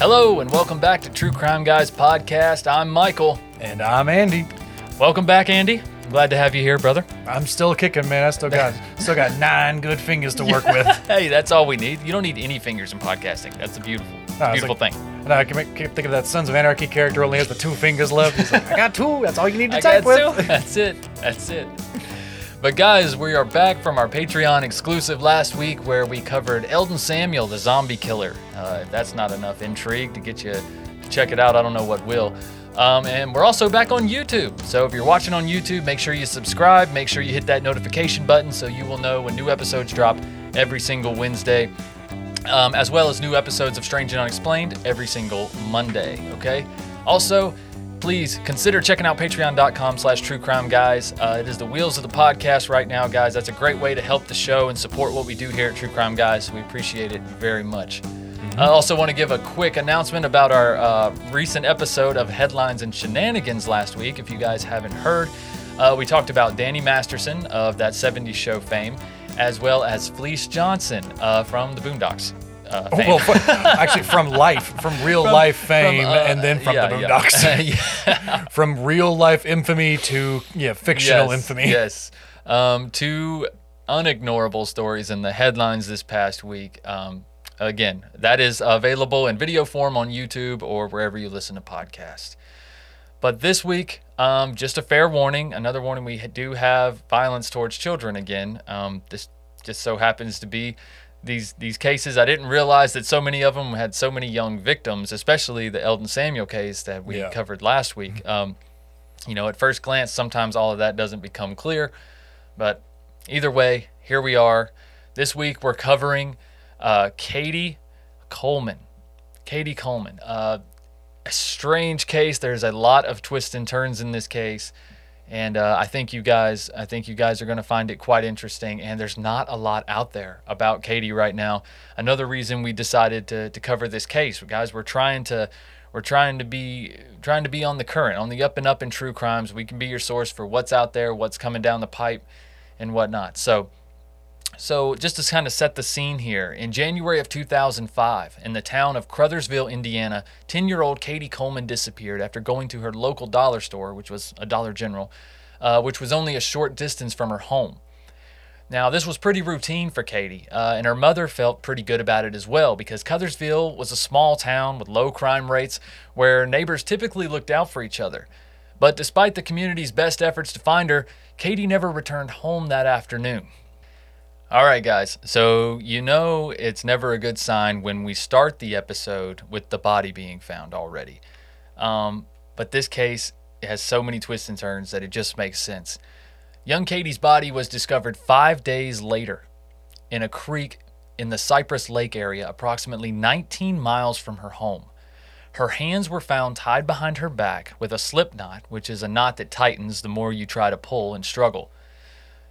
Hello, and welcome back to True Crime Guys podcast. I'm Michael. And I'm Andy. Welcome back, Andy. I'm Glad to have you here, brother. I'm still kicking, man. I still got still got nine good fingers to work with. Hey, that's all we need. You don't need any fingers in podcasting. That's a beautiful, No, beautiful like- thing. And I keep keep thinking of that Sons of Anarchy character only has the two fingers left. He's like, I got two. That's all you need to I type with. two. That's it. That's it. But guys, we are back from our Patreon exclusive last week where we covered Eldon Samuel, the zombie killer. Uh, if that's not enough intrigue to get you to check it out, I don't know what will. Um, and we're also back on YouTube. So if you're watching on YouTube, make sure you subscribe. Make sure you hit that notification button so you will know when new episodes drop every single Wednesday, um, as well as new episodes of Strange and Unexplained every single Monday. Okay. Also, please consider checking out patreon.com slash true crime guys uh, it is the wheels of the podcast right now guys. That's a great way to help the show and support what we do here at true crime guys. We appreciate it very much. I also want to give a quick announcement about our uh, recent episode of headlines and shenanigans last week if you guys haven't heard. Uh, we talked about danny masterson of that 70s show fame as well as fleece johnson uh, from the boondocks uh, fame. Well, f- actually, from life, from real life fame, uh, and then from yeah, the. Boondocks. Yeah. from real life infamy to yeah, fictional yes, infamy. Yes. Um, two unignorable stories in the headlines this past week. Um, again, that is available in video form on YouTube or wherever you listen to podcasts. But this week, um, just a fair warning, another warning, we do have violence towards children again. Um, this just so happens to be these these cases. I didn't realize that so many of them had so many young victims, especially the Eldon Samuel case that we Yeah. covered last week. Um, you know, at first glance, sometimes all of that doesn't become clear. But either way, here we are. This week we're covering uh, Katie Coleman. Katie Coleman. Uh, a strange case. There's a lot of twists and turns in this case, and uh, I think you guys, I think you guys are going to find it quite interesting. And there's not a lot out there about Katie right now. Another reason we decided to to cover this case, guys, we're trying to we're trying to be trying to be on the current, on the up and up in true crimes. We can be your source for what's out there, what's coming down the pipe, and whatnot. So. So, just to kind of set the scene here, in January of 2005, in the town of Crothersville, Indiana, 10 year old Katie Coleman disappeared after going to her local dollar store, which was a Dollar General, uh, which was only a short distance from her home. Now, this was pretty routine for Katie, uh, and her mother felt pretty good about it as well because Crothersville was a small town with low crime rates where neighbors typically looked out for each other. But despite the community's best efforts to find her, Katie never returned home that afternoon. All right, guys. So, you know, it's never a good sign when we start the episode with the body being found already. Um, but this case has so many twists and turns that it just makes sense. Young Katie's body was discovered five days later in a creek in the Cypress Lake area, approximately 19 miles from her home. Her hands were found tied behind her back with a slip knot, which is a knot that tightens the more you try to pull and struggle.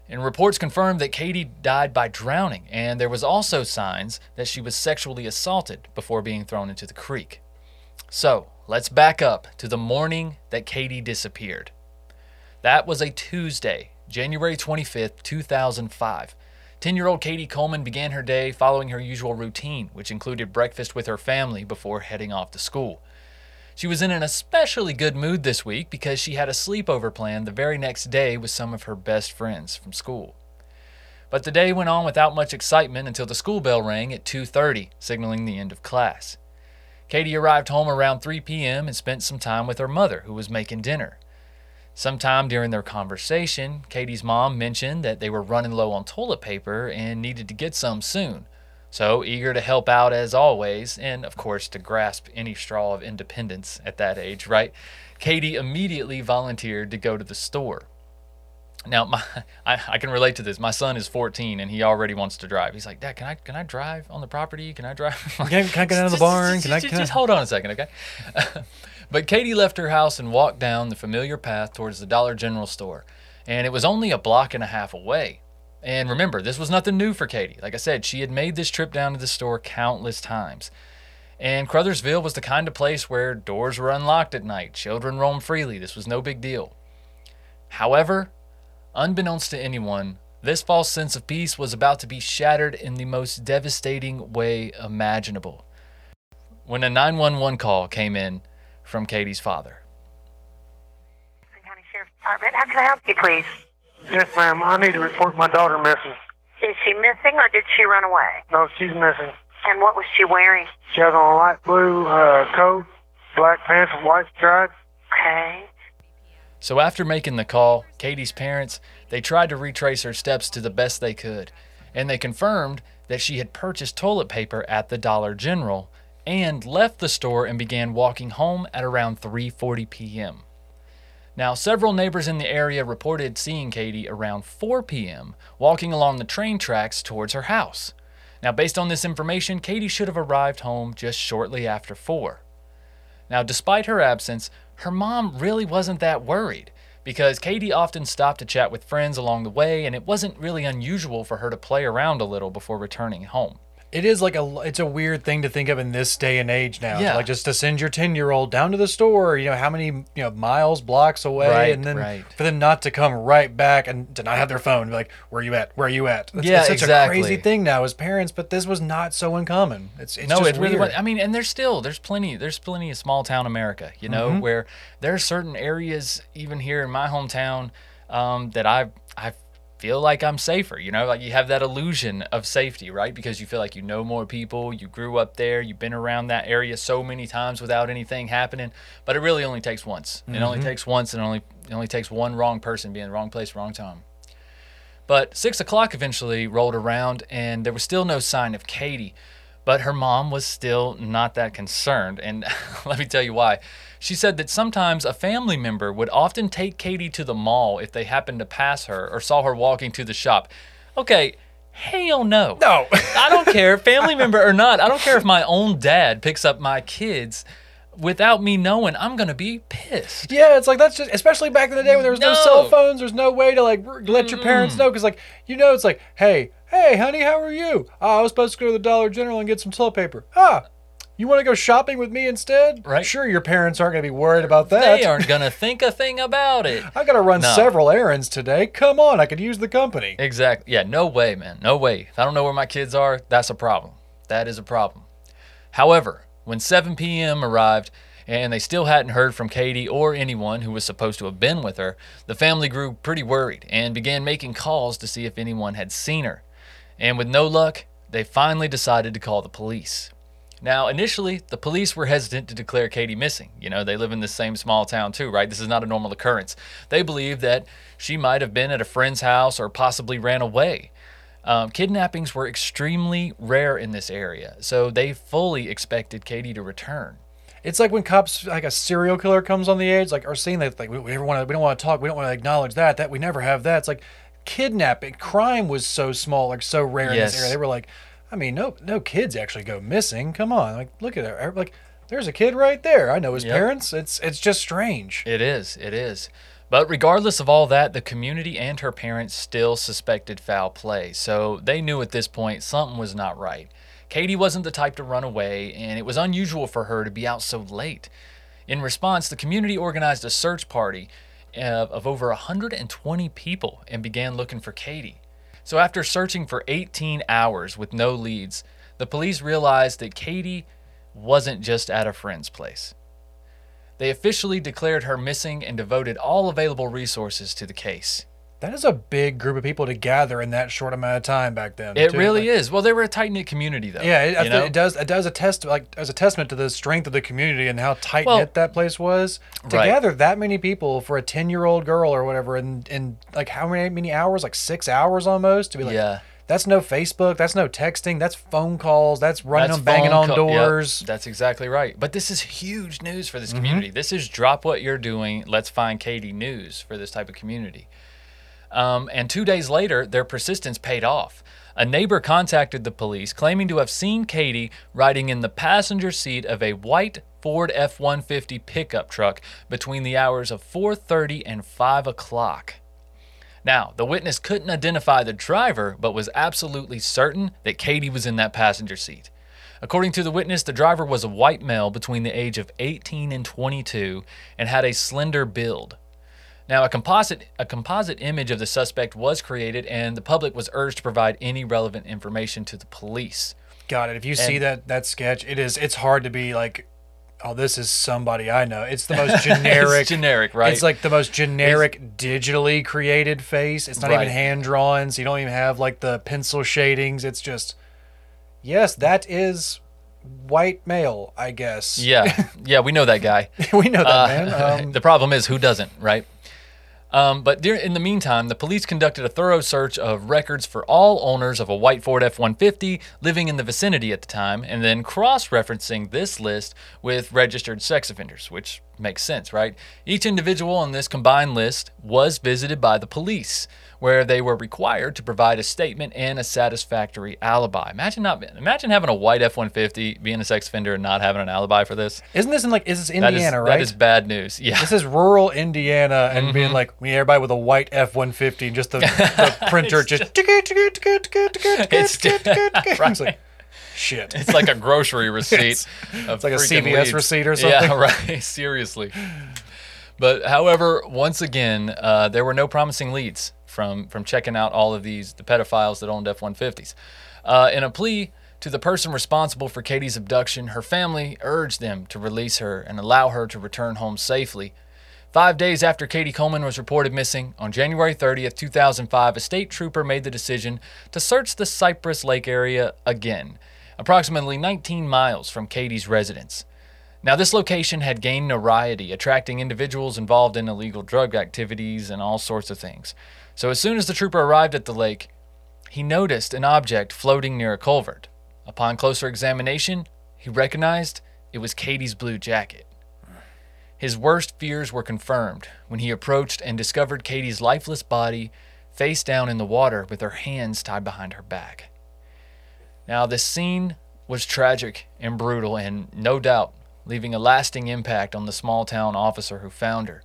And reports confirmed that Katie died by drowning, and there was also signs that she was sexually assaulted before being thrown into the creek. So, let's back up to the morning that Katie disappeared. That was a Tuesday, January 25th, 2005. 10 year old Katie Coleman began her day following her usual routine, which included breakfast with her family before heading off to school. She was in an especially good mood this week because she had a sleepover planned the very next day with some of her best friends from school. But the day went on without much excitement until the school bell rang at 2:30, signaling the end of class. Katie arrived home around 3 p.m. and spent some time with her mother, who was making dinner. Sometime during their conversation, Katie's mom mentioned that they were running low on toilet paper and needed to get some soon. So, eager to help out as always, and of course to grasp any straw of independence at that age, right? Katie immediately volunteered to go to the store. Now, my, I, I can relate to this. My son is 14 and he already wants to drive. He's like, Dad, can I can I drive on the property? Can I drive? Can, can I get out of the barn? Can I, just- can I- just hold on a second, okay? but Katie left her house and walked down the familiar path towards the Dollar General store. And it was only a block and a half away. And remember, this was nothing new for Katie. Like I said, she had made this trip down to the store countless times. And Crothersville was the kind of place where doors were unlocked at night, children roamed freely. This was no big deal. However, unbeknownst to anyone, this false sense of peace was about to be shattered in the most devastating way imaginable. when a 911 call came in from Katie's father. County Sheriff's Department. How can I help you, please? Yes, ma'am. I need to report my daughter missing. Is she missing or did she run away? No, she's missing. And what was she wearing? She has on a light blue uh, coat, black pants with white stripes. Okay. So after making the call, Katie's parents, they tried to retrace her steps to the best they could, and they confirmed that she had purchased toilet paper at the Dollar General and left the store and began walking home at around 3:40 p.m. Now, several neighbors in the area reported seeing Katie around 4 p.m. walking along the train tracks towards her house. Now, based on this information, Katie should have arrived home just shortly after 4. Now, despite her absence, her mom really wasn't that worried because Katie often stopped to chat with friends along the way, and it wasn't really unusual for her to play around a little before returning home. It is like a it's a weird thing to think of in this day and age now. Yeah. Like just to send your ten year old down to the store, you know, how many you know miles, blocks away, Right, and then right. for them not to come right back and to not have their phone, be like, where are you at? Where are you at? It's, Yeah, it's such exactly. a crazy thing now as parents, but this was not so uncommon. It's, it's no, it really was. I mean, and there's still there's plenty there's plenty of small town America, you know, Mm-hmm. where there are certain areas even here in my hometown um, that I've I feel like I'm safer. You know, like you have that illusion of safety, right? Because you feel like you know more people, you grew up there, you've been around that area so many times without anything happening. But it really only takes once. It Mm-hmm. only takes once, and only it only takes one wrong person being in the wrong place, wrong time. But six o'clock eventually rolled around, and there was still no sign of Katie. But her mom was still not that concerned, and let me tell you why. She said that sometimes a family member would often take Katie to the mall if they happened to pass her or saw her walking to the shop. Okay, hell no. No. I don't care, family member or not. I don't care if my own dad picks up my kids without me knowing. I'm gonna be pissed. Yeah, it's like that's just especially back in the day when there was no, No. cell phones. There's no way to like let your parents know because like you know it's like hey hey honey how are you? Oh, I was supposed to go to the Dollar General and get some toilet paper. Ah, you want to go shopping with me instead? Right. Sure, your parents aren't gonna be worried about that. They aren't gonna think a thing about it. I gotta run No. several errands today. Come on, I could use the company. Exactly. Yeah, no way, man. No way. If I don't know where my kids are, that's a problem. That is a problem. However, when 7 p.m. arrived and they still hadn't heard from Katie or anyone who was supposed to have been with her, the family grew pretty worried and began making calls to see if anyone had seen her. And with no luck, they finally decided to call the police. Now, initially, the police were hesitant to declare Katie missing. You know, they live in the same small town too, right? This is not a normal occurrence. They believe that she might have been at a friend's house or possibly ran away. Um, kidnappings were extremely rare in this area, so they fully expected Katie to return. It's like when cops like a serial killer comes on the edge, like are seeing that like we, we never want to we don't want to talk, we don't want to acknowledge that that we never have that. It's like kidnapping, crime was so small, like so rare in this area. They were like, I mean, no no kids actually go missing. Come on, like look at it, like there's a kid right there. I know his Yep. parents. It's it's just strange. It is, it is. But regardless of all that, the community and her parents still suspected foul play, so they knew at this point something was not right. Katie wasn't the type to run away, and it was unusual for her to be out so late. In response, the community organized a search party of, of over 120 people and began looking for Katie. So, after searching for 18 hours with no leads, the police realized that Katie wasn't just at a friend's place. They officially declared her missing and devoted all available resources to the case. That is a big group of people to gather in that short amount of time back then. It too. really Like, is. Well, they were a tight knit community, though. Yeah, it, I you know? it does. It does attest like as a testament to the strength of the community and how tight knit Well- that place was. To Right. gather that many people for a ten year old girl or whatever, and in like how many many hours? Like six hours almost to be like. Yeah. That's no Facebook. That's no texting. That's phone calls. That's running on banging on yep, doors. that's exactly right. But this is huge news for this Mm-hmm. community. This is drop what you're doing. Let's find Katie news for this type of community. Um, and two days later, their persistence paid off. A neighbor contacted the police claiming to have seen Katie riding in the passenger seat of a white Ford F-150 pickup truck between the hours of 4:30 and 5 o'clock. Now, the witness couldn't identify the driver, but was absolutely certain that Katie was in that passenger seat. According to the witness, the driver was a white male between the age of 18 and 22 and had a slender build. Now, a composite a composite image of the suspect was created and the public was urged to provide any relevant information to the police. Got it. if you see that that sketch, it is it's hard to be like, oh, this is somebody I know. It's the most generic. It's generic, right? It's like the most generic digitally created face. It's not Right. even hand drawn, so you don't even have like the pencil shadings. It's just, yes, that is white male, I guess. yeah, yeah, we know that guy. we know that Uh, man. Um, the problem is who doesn't, right? Um, but in the meantime, the police conducted a thorough search of records for all owners of a white Ford F 150 living in the vicinity at the time, and then cross referencing this list with registered sex offenders, which makes sense, right? Each individual on this combined list was visited by the police, where they were required to provide a statement and a satisfactory alibi. Imagine not imagine having a white F 150, being a sex offender, and not having an alibi for this. isn't this in like is this That is- Indiana, right? That is bad news. Yeah. This is rural Indiana, and Mm-hmm. being like, we need everybody with a white F one fifty, and just the, the printer just. It's- It's like, shit. It's like a grocery receipt. It's like a CVS receipt or something. Yeah, right. Seriously. But however, once again, uh, there were no promising leads from from checking out all of these the pedophiles that owned F-150s. Uh, in a plea to the person responsible for Katie's abduction, her family urged them to release her and allow her to return home safely. Five days after Katie Coleman was reported missing, on January 30th, 2005, a state trooper made the decision to search the Cypress Lake area again, approximately 19 miles from Katie's residence. Now, this location had gained notoriety, attracting individuals involved in illegal drug activities and all sorts of things. So, as soon as the trooper arrived at the lake, he noticed an object floating near a culvert. Upon closer examination, he recognized it was Katie's blue jacket. His worst fears were confirmed when he approached and discovered Katie's lifeless body face down in the water with her hands tied behind her back. Now, this scene was tragic and brutal, and no doubt leaving a lasting impact on the small town officer who found her.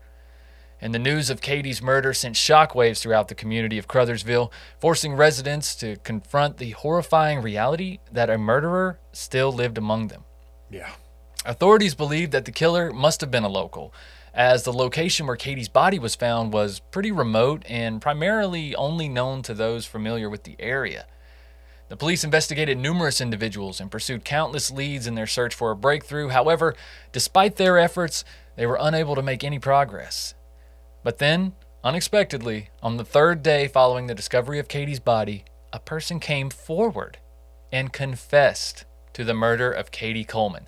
And the news of Katie's murder sent shockwaves throughout the community of Crothersville, forcing residents to confront the horrifying reality that a murderer still lived among them. Yeah. Authorities believe that the killer must have been a local, as the location where Katie's body was found was pretty remote and primarily only known to those familiar with the area. The police investigated numerous individuals and pursued countless leads in their search for a breakthrough. However, despite their efforts, they were unable to make any progress. But then, unexpectedly, on the third day following the discovery of Katie's body, a person came forward and confessed to the murder of Katie Coleman,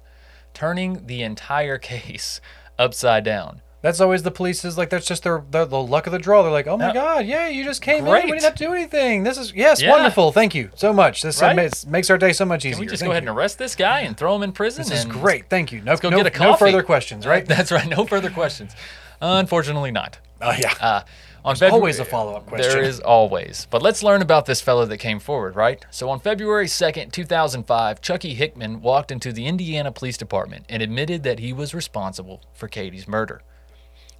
turning the entire case upside down. That's always the police's like that's just their, their the luck of the draw. They're like, oh my god, yeah, you just came in. We Great. didn't have to do anything. This is yes, Yeah. wonderful. Thank you so much. This Right? makes, makes our day so much easier. Can we just Thank go ahead you. and arrest this guy and throw him in prison? This is great. Thank you. No, go no, get a coffee. no further questions, right? That's right. No further questions. Unfortunately, not. Oh yeah. Uh, on There's always a follow-up question. There is always. But let's learn about this fellow that came forward, right? So on February 2nd, 2005, Chucky Hickman walked into the Indiana Police Department and admitted that he was responsible for Katie's murder.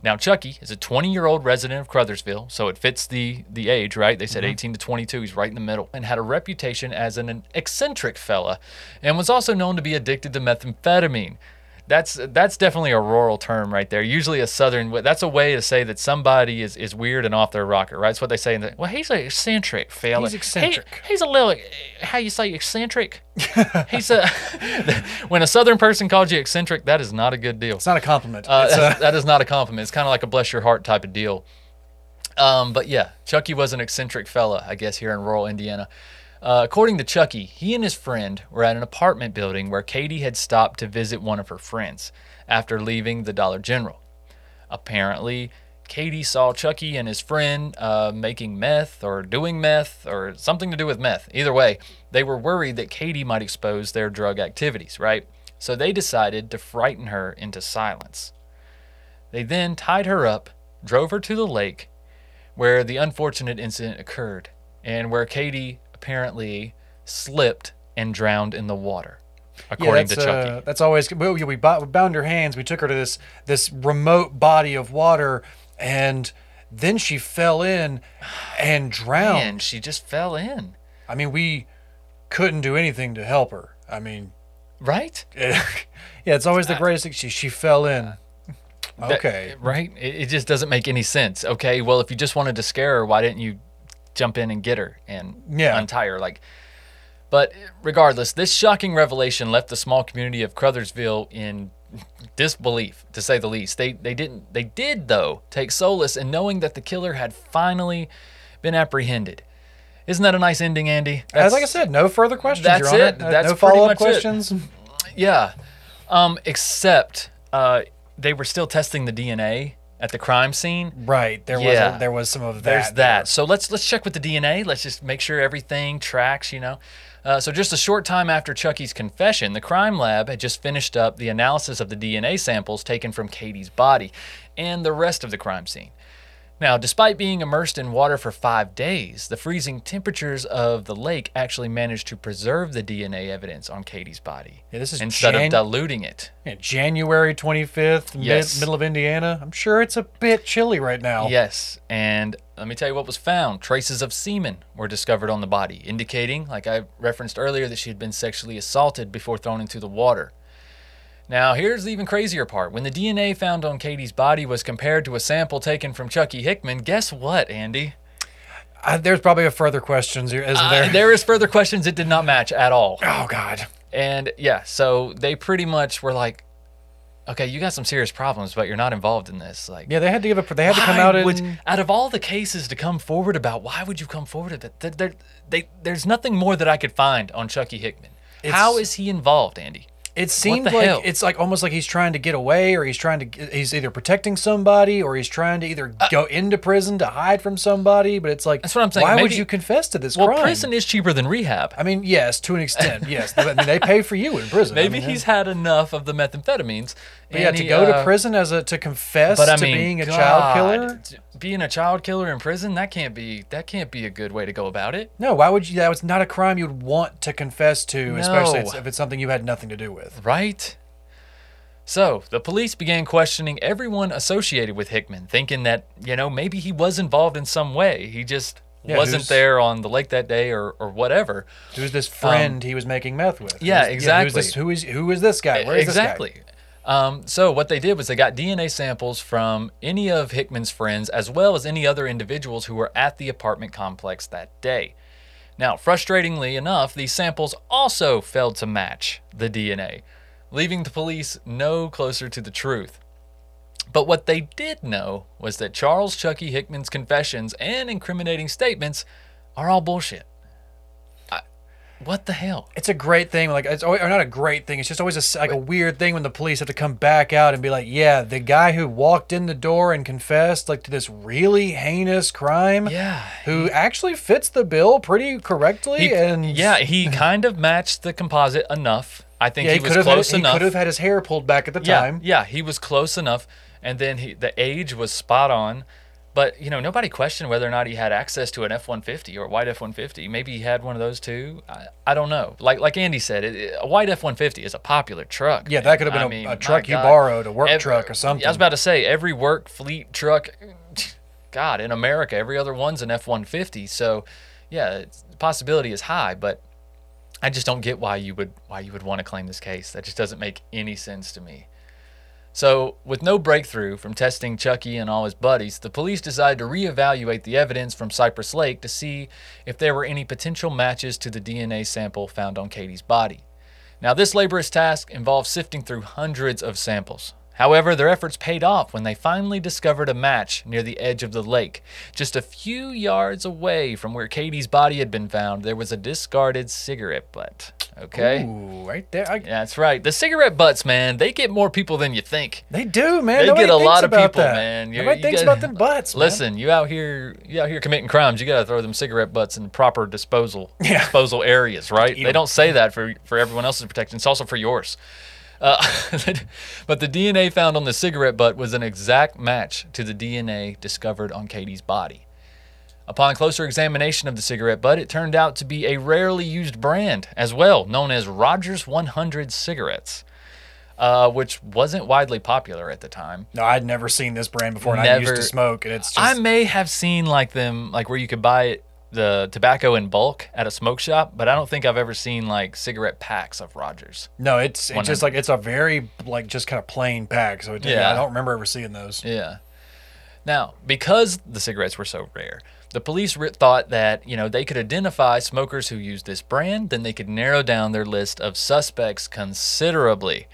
Now, Chucky is a 20 year old resident of Crothersville, so it fits the, the age, right? They said 18 to 22. He's right in the middle, and had a reputation as an eccentric fella, and was also known to be addicted to methamphetamine. That's that's definitely a rural term right there. Usually a southern. That's a way to say that somebody is, is weird and off their rocker, right? That's what they say. In the, well, he's an eccentric fella. He's He- eccentric. he's a little. How you say eccentric? he's a. when a southern person calls you eccentric, that is not a good deal. It's not a compliment. Uh, that's- that is not a compliment. It's kind of like a bless your heart type of deal. Um, but yeah, Chucky was an eccentric fella, I guess, here in rural Indiana. Uh, according to Chucky, he and his friend were at an apartment building where Katie had stopped to visit one of her friends after leaving the Dollar General. Apparently, Katie saw Chucky and his friend uh, making meth or doing meth or something to do with meth. Either way, they were worried that Katie might expose their drug activities, right? So they decided to frighten her into silence. They then tied her up, drove her to the lake where the unfortunate incident occurred, and where Katie apparently slipped and drowned in the water, yeah, according to that's, Chucky. uh, that's always we, we bo- we bound her hands. We took her to this this remote body of water, and then she fell in and drowned. and she just fell in, I mean, we couldn't do anything to help her. I mean, right? yeah, it's always the greatest thing. She she fell in. That- Okay. right? It, it just doesn't make any sense. Okay, well, if you just wanted to scare her, why didn't you jump in and get her and Yeah. untie her? Like, But regardless, this shocking revelation left the small community of Crothersville in disbelief, to say the least. They they didn't they did though take solace in knowing that the killer had finally been apprehended. Isn't that a nice ending, Andy? As like I said, no further questions. That's Your it. Uh, That's no follow up much it. questions. Yeah. Um, except uh, they were still testing the DNA at the crime scene. Right. There Yeah. was a, there was some of that. There's there. that. So let's let's check with the DNA. Let's just make sure everything tracks. You know. Uh, so just a short time after Chucky's confession, the crime lab had just finished up the analysis of the DNA samples taken from Katie's body and the rest of the crime scene. Now, despite being immersed in water for five days, the freezing temperatures of the lake actually managed to preserve the DNA evidence on Katie's body Yeah, this is instead Jan- of diluting it. Yeah, January 25th, Yes. mid, middle of Indiana. I'm sure it's a bit chilly right now. Yes, and let me tell you what was found. Traces of semen were discovered on the body, indicating, like I referenced earlier, that she had been sexually assaulted before thrown into the water. Now, here's the even crazier part. When the DNA found on Katie's body was compared to a sample taken from Chucky Hickman, guess what, Andy? Uh, there's probably a further questions, isn't there? Uh, there is further questions. It did not match at all. oh God. And yeah, so they pretty much were like, okay, you got some serious problems, but you're not involved in this. Like, Yeah, they had to give a. They had to come out and. would- out of all the cases to come forward about, why would you come forward it? There, there, they, there's nothing more that I could find on Chucky Hickman. How is he involved, Andy? It seemed like hell? it's like almost like he's trying to get away, or he's trying to. He's either protecting somebody, or he's trying to either go into prison to hide from somebody. But it's like Uh, That's what I'm saying. Why would you confess to this Well, crime? prison is cheaper than rehab. I mean, yes, to an extent, yes. I mean, they pay for you in prison. I Maybe mean, he's had enough of the methamphetamines. But yeah, to he, go to uh, prison as a to confess I to being a God, child killer. Being a child killer in prison, that can't be that can't be a good way to go about it. No, why would you? That was not a crime you'd want to confess to, especially No. if it's something you had nothing to do with. Right? So, the police began questioning everyone associated with Hickman, thinking that, you know, maybe he was involved in some way. He just Yeah, wasn't who's- there on the lake that day or, or whatever. Who's this friend he was making meth with? Um, yeah, Who's- exactly. who's this, who is who is this guy? Where is exactly. Um, so, what they did was they got DNA samples from any of Hickman's friends as well as any other individuals who were at the apartment complex that day. Now, frustratingly enough, these samples also failed to match the DNA, leaving the police no closer to the truth. But what they did know was that Charles Chucky Hickman's confessions and incriminating statements are all bullshit. What the hell? It's a great thing. Like it's always, or not a great thing. It's just always a like a weird thing when the police have to come back out and be like, "Yeah, the guy who walked in the door and confessed like to this really heinous crime, Yeah. who actually fits the bill pretty correctly." He, and yeah, he kind of matched the composite enough. I think yeah, he, he was have had, close he could have had his hair pulled back at the yeah, time. yeah, he was close enough, and then he, the age was spot on. But you know, nobody questioned whether or not he had access to an F one fifty or a white F one fifty. Maybe he had one of those too. I, I don't know. Like like Andy said, it, it- a white F one fifty is a popular truck. Yeah, man. that could have been I a- mean, a truck you God. borrowed, a work Ev- truck or something. I was about to say every work fleet truck. God, in America, every other one's an F one fifty. So, yeah, the possibility is high, but I just don't get why you would why you would want to claim this case. That just doesn't make any sense to me. So, with no breakthrough from testing Chucky and all his buddies, the police decided to reevaluate the evidence from Cypress Lake to see if there were any potential matches to the DNA sample found on Katie's body. Now, this laborious task involved sifting through hundreds of samples. However, their efforts paid off when they finally discovered a match near the edge of the lake. Just a few yards away from where Katie's body had been found, there was a discarded cigarette butt. Okay? Ooh, right there. I, that's right. The cigarette butts, man, they get more people than you think. They do, man. They Nobody get a lot of people, that. man. You're- Nobody you thinks gotta- about them butts. man. Listen, you out here, you out here committing crimes. You gotta throw them cigarette butts in proper disposal Yeah. disposal areas, right? Eat They don't say that for for everyone else's protection. It's also for yours. Uh, but the DNA found on the cigarette butt was an exact match to the DNA discovered on Katie's body. Upon closer examination of the cigarette butt, it turned out to be a rarely used brand as well, known as Rogers 100 cigarettes, uh, which wasn't widely popular at the time. No, I'd never seen this brand before, and I used Never- to smoke, and it's just I may have seen like them, like where you could buy it, the tobacco in bulk at a smoke shop, but I don't think I've ever seen like cigarette packs of Rogers. no, it's it's just like it's a very like just kind of plain pack. So Yeah. I don't remember ever seeing those. Yeah. Now, because the cigarettes were so rare, The police thought that, you know, they could identify smokers who used this brand, then they could narrow down their list of suspects considerably.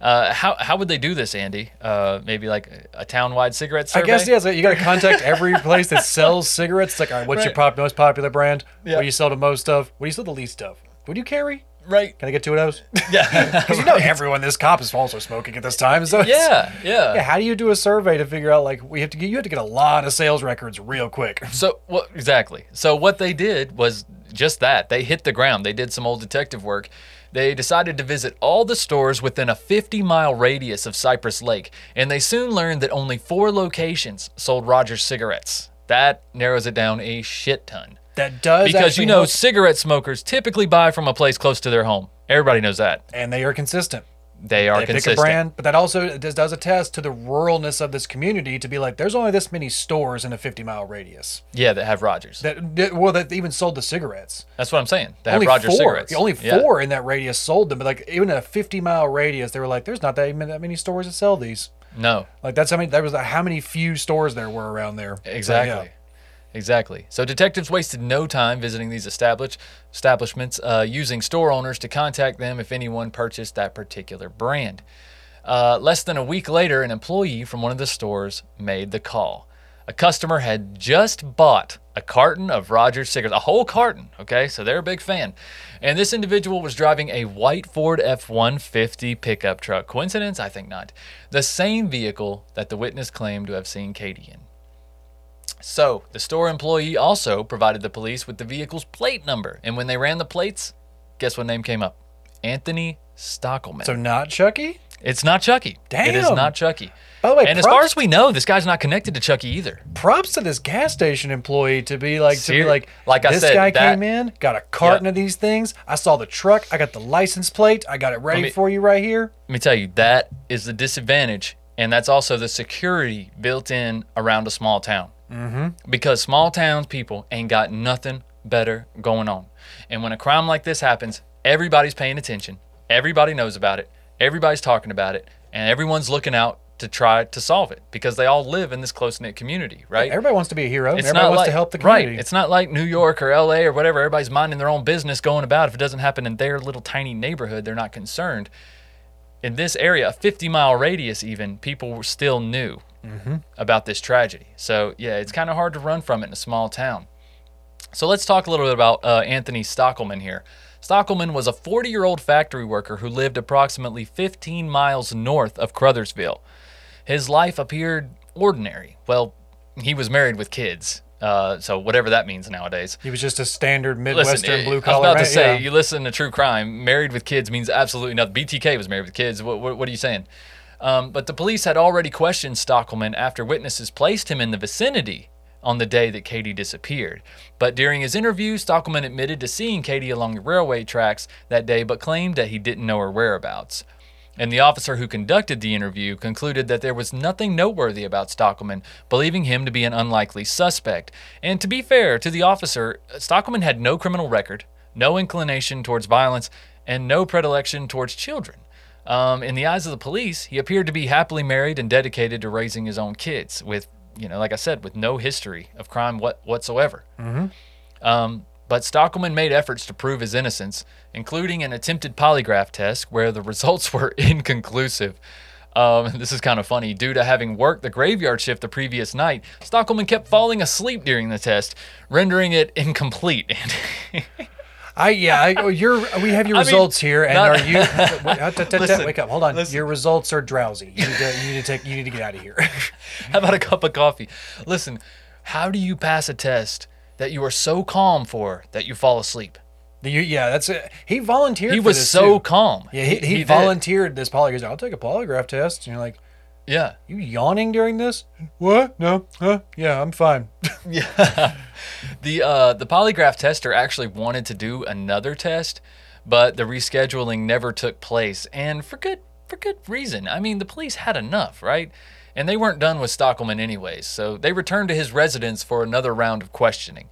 Uh, how, how would they do this, Andy? Uh, maybe like a, town-wide cigarette I guess yeah. So you got to contact every place that sells cigarettes. It's like, all right, what's your pop, most popular brand? Yeah. What do you sell the most of? What do you sell the least of? What do you carry? Right. Can I get two of those? Yeah. Because you know everyone, this cop is also smoking at this time. So yeah, yeah. yeah. How do you do a survey to figure out like we have to get you have to get a lot of sales records real quick? So what exactly? So what they did was just that. They hit the ground. They did some old detective work. They decided to visit all the stores within a 50-mile radius of Cypress Lake, and they soon learned that only 4 locations sold Rogers cigarettes. That narrows it down a shit ton. That does Because you know help, cigarette smokers typically buy from a place close to their home. Everybody knows that. and they are consistent. They are They consistent. pick a brand, but that also does, does attest to the ruralness of this community to be like, there's only this many stores in a 50 mile radius Yeah, that have Rogers. that, that well that even sold the cigarettes. That's what I'm saying. They have only Rogers four, cigarettes. only Yeah. four in that radius sold them, but like even in a 50 mile radius, they were like, there's not that even that many stores that sell these. No. Like that's how many. That was how many few stores there were around there. So, yeah. Exactly. So detectives wasted no time visiting these established establishments, uh, using store owners to contact them if anyone purchased that particular brand. Uh, less than a week later, an employee from one of the stores made the call. A customer had just bought a carton of Rogers cigarettes, a whole carton. Okay, so they're a big fan. And this individual was driving a white Ford F 150 pickup truck. Coincidence? I think not. The same vehicle that the witness claimed to have seen Katie in. So, the store employee also provided the police with the vehicle's plate number. And when they ran the plates, guess what name came up? Anthony Stockelman. So not Chucky. it's not Chucky. Damn. It is not Chucky. By the way, and as far as we know, this guy's not connected to Chucky either. props to this gas station employee to be like to be like like I this said, guy that- came in got a carton Yeah. of these things i saw the truck i got the license plate i got it ready me- for you right here Let me tell you, that is the disadvantage. And that's also the security built in around a small town. Mm-hmm. Because small towns people ain't got nothing better going on. And when a crime like this happens, everybody's paying attention. Everybody knows about it. Everybody's talking about it. And everyone's looking out to try to solve it because they all live in this close knit community, right? everybody wants to be a hero It's everybody not wants like to help the community right. It's not like New York or L.A. or whatever. Everybody's minding their own business, going about. If it doesn't happen in their little tiny neighborhood, they're not concerned. In this area, a 50 mile radius, even people were still knew about this tragedy. So yeah, it's kind of hard to run from it in a small town. So let's talk a little bit about uh, Anthony Stockelman here. Stockelman was a 40 year old factory worker who lived approximately 15 miles north of Crothersville. His life appeared ordinary. Well, he was married with kids, uh, so whatever that means nowadays. he was just a standard midwestern Listen, blue I was collar about to say, yeah. you listen to true crime, married with kids means absolutely nothing. BTK was married with kids. What, what, what are you saying? Um, but the police had already questioned Stockelman after witnesses placed him in the vicinity on the day that Katie disappeared. But during his interview, Stockelman admitted to seeing Katie along the railway tracks that day, but claimed that he didn't know her whereabouts. And the officer who conducted the interview concluded that there was nothing noteworthy about Stockelman, believing him to be an unlikely suspect. And to be fair to the officer, Stockelman had no criminal record, no inclination towards violence, and no predilection towards children. Um, in the eyes of the police, he appeared to be happily married and dedicated to raising his own kids, with, you know, like I said, with no history of crime what, whatsoever. Um, but Stockelman made efforts to prove his innocence, including an attempted polygraph test where the results were inconclusive. Um, this is kind of funny. Due to having worked the graveyard shift the previous night, Stockelman kept falling asleep during the test, rendering it incomplete. I yeah, I, oh, you're. We have your I mean, results here, and not- are you? wait, uh, t- t- t- Listen, wake up! Hold on. listen. Your results are drowsy. You need to. You need to take. You need to get out of here. How about a cup of coffee? Listen, how do you pass a test that you are so calm for that you fall asleep? Yeah, that's it. He volunteered. He was so too. calm. Yeah, he, he, did. volunteered this polygraph. I'll take a polygraph test. And you're like, Yeah. you yawning during this? What? No. Huh? Yeah, I'm fine. Yeah. the uh, the polygraph tester actually wanted to do another test, but the rescheduling never took place, and for good for good reason. I mean, the police had enough, right? And they weren't done with Stockelman anyways, so they returned to his residence for another round of questioning.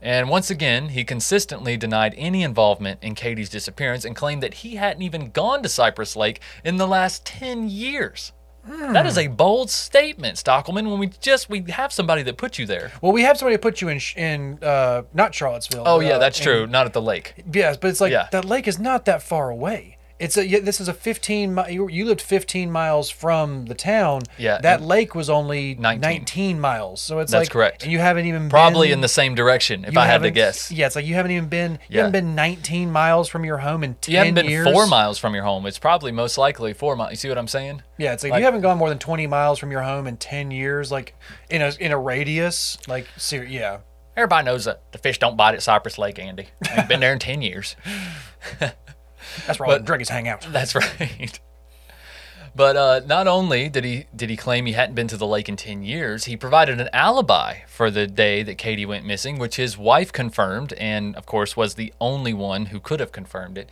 And once again, he consistently denied any involvement in Katie's disappearance and claimed that he hadn't even gone to Cypress Lake in the last 10 years. That is a bold statement, Stockelman. When we just we have somebody that put you there. Well, we have somebody that put you in in uh, not Charlottesville. Oh yeah, uh, that's in- true. Not at the lake. Yes, but it's like Yeah. that lake is not that far away. It's a yeah, this is a 15 mi- you, you lived 15 miles from the town. Yeah, That lake was only 19. 19, miles. So it's That's like correct. And you haven't even been Probably been, in the same direction, if you I had to haven't- guess. Yeah, it's like you haven't even been you Yeah. haven't been 19 miles from your home in 10 You haven't been years. four miles from your home. It's probably most likely four miles. You see what I'm saying? Yeah, it's like, you haven't gone more than 20 miles from your home in 10 years like in a in a radius like ser- yeah. Everybody knows that the fish don't bite at Cypress Lake, Andy. I've been there in 10 years. That's where all the druggies hang out. That's right. But uh, not only did he did he claim he hadn't been to the lake in 10 years, he provided an alibi for the day that Katie went missing, which his wife confirmed, and of course was the only one who could have confirmed it.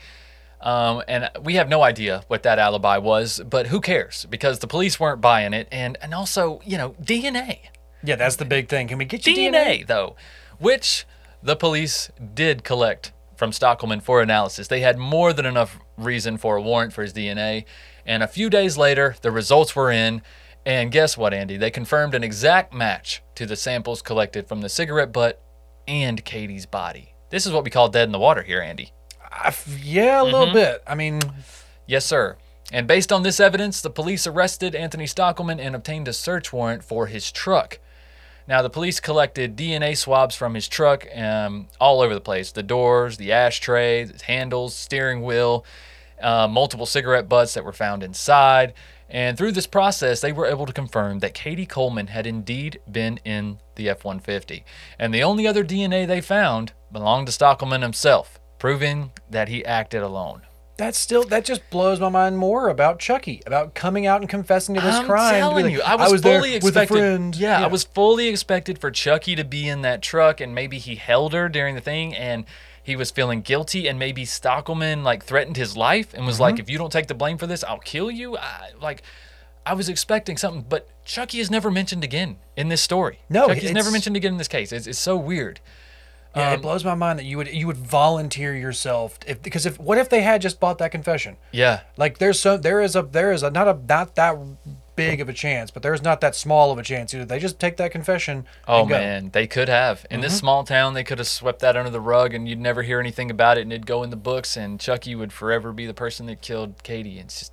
Um, and we have no idea what that alibi was, but who cares? Because the police weren't buying it, and and also you know DNA. Yeah, that's the big thing. Can we get you DNA, though, which the police did collect from Stockelman for analysis. They had more than enough reason for a warrant for his DNA. And a few days later, the results were in. And guess what, Andy? They confirmed an exact match to the samples collected from the cigarette butt and Katie's body. This is what we call dead in the water here, Andy. I f- yeah, a Mm-hmm. little bit. I mean, Yes, sir. And based on this evidence, the police arrested Anthony Stockelman and obtained a search warrant for his truck. Now, the police collected DNA swabs from his truck um, all over the place the doors, the ashtray, the handles, steering wheel, uh, multiple cigarette butts that were found inside. And through this process, they were able to confirm that Katie Coleman had indeed been in the F 150. And the only other DNA they found belonged to Stockelman himself, proving that he acted alone. That's still that just blows my mind more about Chucky, about coming out and confessing to this I'm crime. be telling you, I was, there fully with a expected. friend. Yeah, I was fully expected for Chucky to be in that truck, and maybe he held her during the thing, and he was feeling guilty, and maybe Stockelman like threatened his life and was Mm-hmm. like, "If you don't take the blame for this, I'll kill you." I, like, I was expecting something, but Chucky is never mentioned again in this story. No, Chucky's never mentioned again in this case. It's, it's so weird. Yeah, Um, it blows my mind that you would you would volunteer yourself if because if what if they had just bought that confession? Yeah, Like there's so there is a there is a not a not that big of a chance, but there's not that small of a chance either. They just take that confession. Oh and go. man, they could have. In Mm-hmm. this small town, they could have swept that under the rug, and you'd never hear anything about it, and it'd go in the books, and Chucky would forever be the person that killed Katie. It's just,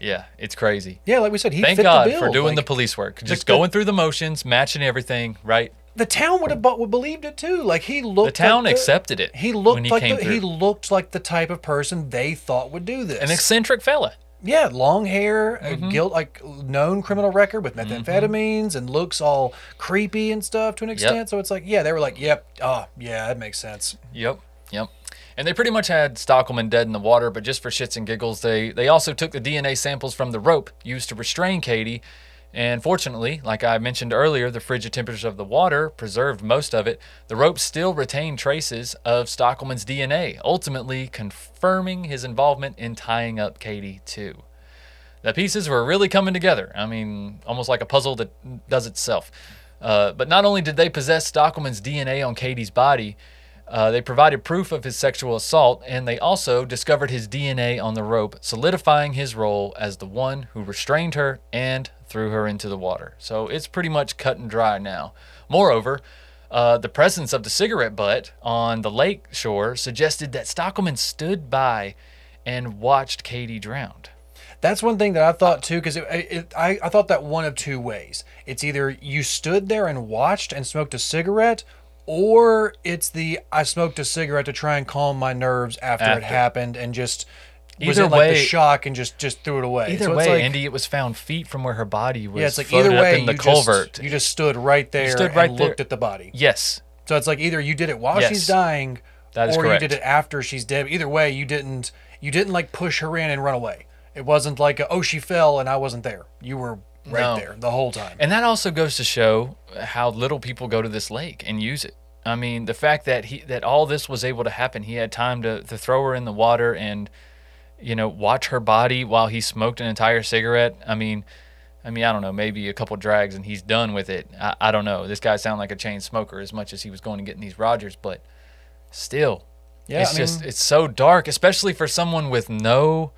yeah, it's crazy. Yeah, like we said, he Thank fit God the bill. for doing the police work, just the- going through the motions, matching everything, right? The town would have believed it too. Like he looked. The town like accepted it. He looked he like the, he looked like the type of person they thought would do this. An eccentric fella. yeah, long hair, Mm-hmm. a guilt like known criminal record with methamphetamines, and looks all creepy and stuff to an extent. So it's like, yeah, they were like, yep, oh yeah, that makes sense. Yep, yep. And they pretty much had Stockelman dead in the water, but just for shits and giggles, they they also took the DNA samples from the rope used to restrain Katie. And fortunately, like I mentioned earlier, the frigid temperatures of the water preserved most of it. The rope still retained traces of Stockelman's DNA, ultimately confirming his involvement in tying up Katie too. The pieces were really coming together. I mean, almost like a puzzle that does itself. Uh, but not only did they possess Stockelman's DNA on Katie's body, uh, they provided proof of his sexual assault, and they also discovered his DNA on the rope, solidifying his role as the one who restrained her and threw her into the water. So it's pretty much cut and dry now. Moreover, uh, the presence of the cigarette butt on the lake shore suggested that Stockelman stood by and watched Katie drowned. That's one thing that I thought too, because I, I thought that one of two ways. It's either you stood there and watched and smoked a cigarette, or it's the I smoked a cigarette to try and calm my nerves after, After. it happened and just was Either in like the way- shock and just just threw it away. Either So way, it's like, Andy, it was found feet from where her body was yeah, it's like floated either way up in the you culvert. just you just stood right there stood right and there. looked at the body. yes, So it's like either you did it while Yes. she's dying, That is or correct. you did it after she's dead. Either way, you didn't you didn't like push her in and run away. It wasn't like a, oh she fell and I wasn't there. You were right No. there the whole time. And that also goes to show how little people go to this lake and use it. I mean, the fact that he that all this was able to happen, he had time to, to throw her in the water and you know watch her body while he smoked an entire cigarette. I mean, I mean, I don't know, maybe a couple drags and he's done with it. I, I don't know. This guy sounded like a chain smoker as much as he was going to get in these Rogers, but still, Yeah, it's I just mean- it's so dark, especially for someone with no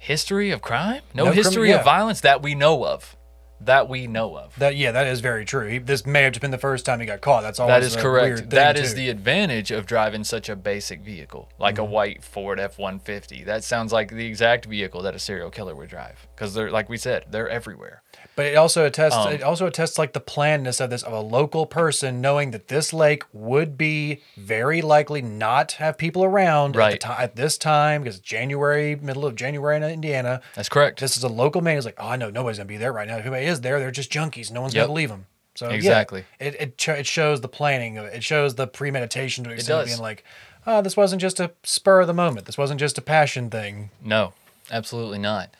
history of crime, no, No history yeah. of violence that we know of, that we know of. That yeah, that is very true. He, this may have just been the first time he got caught. That's always That is correct. That is too. the advantage of driving such a basic vehicle, like Mm-hmm. a white Ford F one fifty. That sounds like the exact vehicle that a serial killer would drive, because they're like we said, they're everywhere. But it also attests. Um, it also attests like the plannedness of this of a local person knowing that this lake would be very likely not have people around at, Right. the ti- at this time because January, middle of January in Indiana. That's correct. This is a local man. He's like, oh, I know nobody's gonna be there right now. If anybody is there, they're just junkies. No one's Yep. gonna leave them. So yeah, Exactly. it it, ch- it shows the planning. It It shows the premeditation to extent being like, oh, this wasn't just a spur of the moment. This wasn't just a passion thing. No, absolutely not.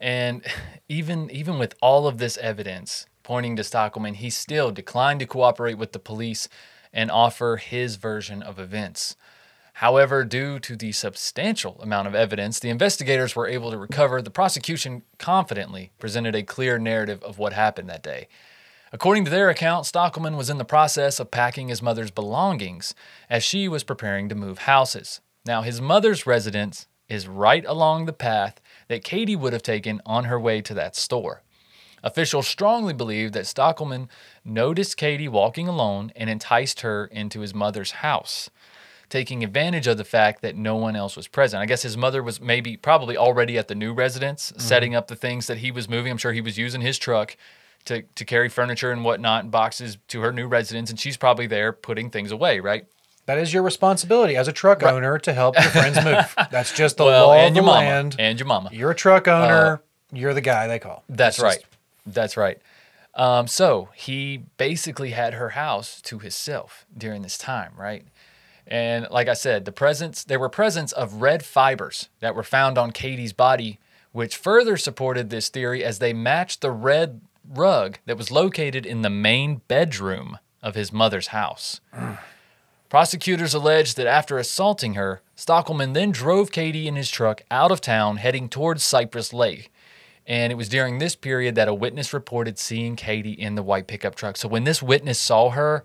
And even even with all of this evidence pointing to Stockelman, he still declined to cooperate with the police and offer his version of events. However, due to the substantial amount of evidence the investigators were able to recover, the prosecution confidently presented a clear narrative of what happened that day. According to their account, Stockelman was in the process of packing his mother's belongings as she was preparing to move houses. Now, his mother's residence is right along the path that Katie would have taken on her way to that store. Officials strongly believe that Stockelman noticed Katie walking alone and enticed her into his mother's house, taking advantage of the fact that no one else was present. I guess his mother was maybe probably already at the new residence, setting up the things that he was moving. I'm sure he was using his truck to, to carry furniture and whatnot and boxes to her new residence, and she's probably there putting things away, right? That is your responsibility as a truck owner to help your friends move. That's just the well, law and of your the mama. land. And your mama. You're a truck owner. you're the guy they call. That's It's right. just- That's right. Um, so he basically had her house to himself during this time, right? And like I said, the presence there were presence of red fibers that were found on Katie's body, which further supported this theory as they matched the red rug that was located in the main bedroom of his mother's house. Prosecutors alleged that after assaulting her, Stockelman then drove Katie in his truck out of town, heading towards Cypress Lake. And it was during this period that a witness reported seeing Katie in the white pickup truck. So when this witness saw her,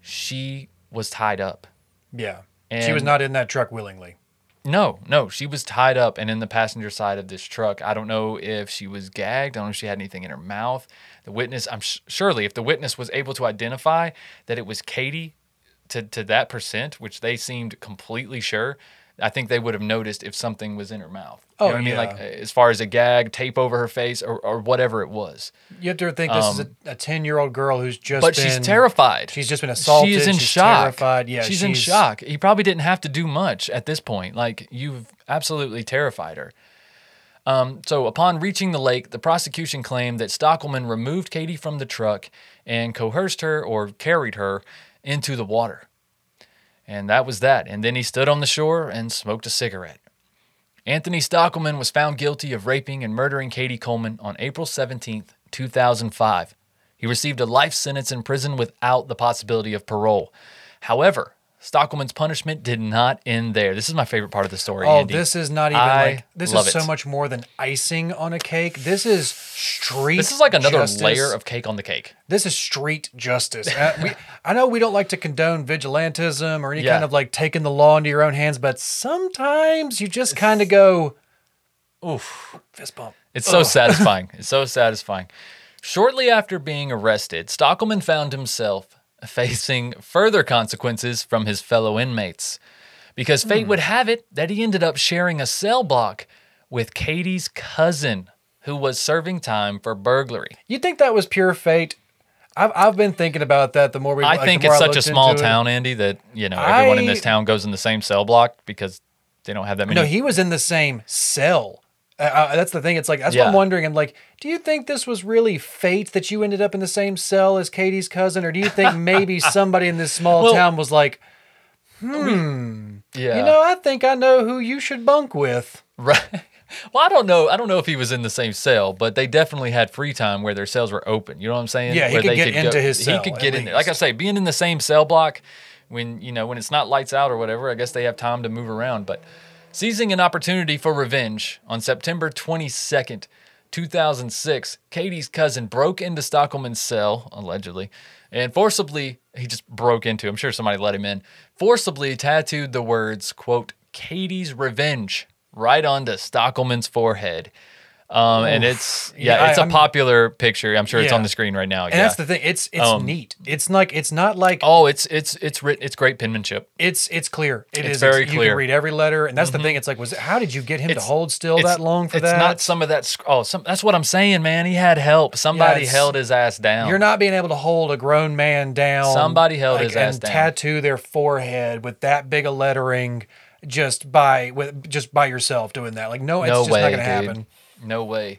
she was tied up. Yeah. she was not in that truck willingly. No, no, she was tied up and in the passenger side of this truck. I don't know if she was gagged. I don't know if she had anything in her mouth. The witness, I'm sh- surely if the witness was able to identify that it was Katie to, to that percent, which they seemed completely sure, I think they would have noticed if something was in her mouth. You Oh, know what I mean? Like as far as a gag, tape over her face, or, or whatever it was. You have to think this is a 10 year old girl who's just Um, But been, she's terrified. She's just been assaulted. She is in she's shock. Terrified. Yeah. she's, in shock. He probably didn't have to do much at this point. Like you've absolutely terrified her. Um, so upon reaching the lake, the prosecution claimed that Stockelman removed Katie from the truck and coerced her or carried her into the water. And that was that. And then he stood on the shore and smoked a cigarette. Anthony Stockelman was found guilty of raping and murdering Katie Coleman on April 17th, 2005. He received a life sentence in prison without the possibility of parole. However, Stockelman's punishment did not end there. This is my favorite part of the story. Oh, Andy. this is not even I like this is so much more than icing on a cake. This is street. This is like another justice. layer of cake on the cake. This is street justice. Uh, we, I know we don't like to condone vigilantism or any Yeah. kind of like taking the law into your own hands, but sometimes you just kind of go Oof. fist bump. It's so satisfying. It's so satisfying. Shortly after being arrested, Stockelman found himself facing further consequences from his fellow inmates because fate hmm. would have it that he ended up sharing a cell block with Katie's cousin, who was serving time for burglary. You think that was pure fate? I've, I've been thinking about that. The more we, I like, think it's such a small into it. town, Andy, that you know everyone in this town goes in the same cell block because they don't have that many. No, he was in the same cell. Uh, that's the thing. It's like that's what I'm Yeah. wondering. And like, do you think this was really fate that you ended up in the same cell as Katie's cousin, or do you think maybe somebody in this small Well- town was like, hmm, yeah, you know, I think I know who you should bunk with? Right. Well, I don't know. I don't know if he was in the same cell, but they definitely had free time where their cells were open. You know what I'm saying? Yeah, he Where could get into his cell. He could get in there. Like I say, being in the same cell block when you know when it's not lights out or whatever, I guess they have time to move around. But seizing an opportunity for revenge on September 22nd, 2006, Katie's cousin broke into Stockelman's cell allegedly, and forcibly he just broke into. I'm sure somebody let him in. Forcibly tattooed the words "quote Katie's revenge." right onto Stockelman's forehead. Um, and it's yeah, Yeah, it's a I'm- popular picture. I'm sure it's Yeah. on the screen right now. And yeah. that's the thing. It's it's Um, neat. It's like it's not like oh, it's it's it's written. It's great penmanship. it's it's clear. It It's is. very You clear. Mm-hmm. can read every letter, and that's the thing. It's like, was how did you get him to hold still that long for it's that? not some of that. Oh, some, that's what I'm saying, man. He had help. Somebody it's- held his ass down. You're not being able to hold a grown man down. Somebody held his ass and down. tattoo their forehead with that big a lettering just by with just by yourself doing that. Like no, it's no just way, not gonna dude. happen. No way.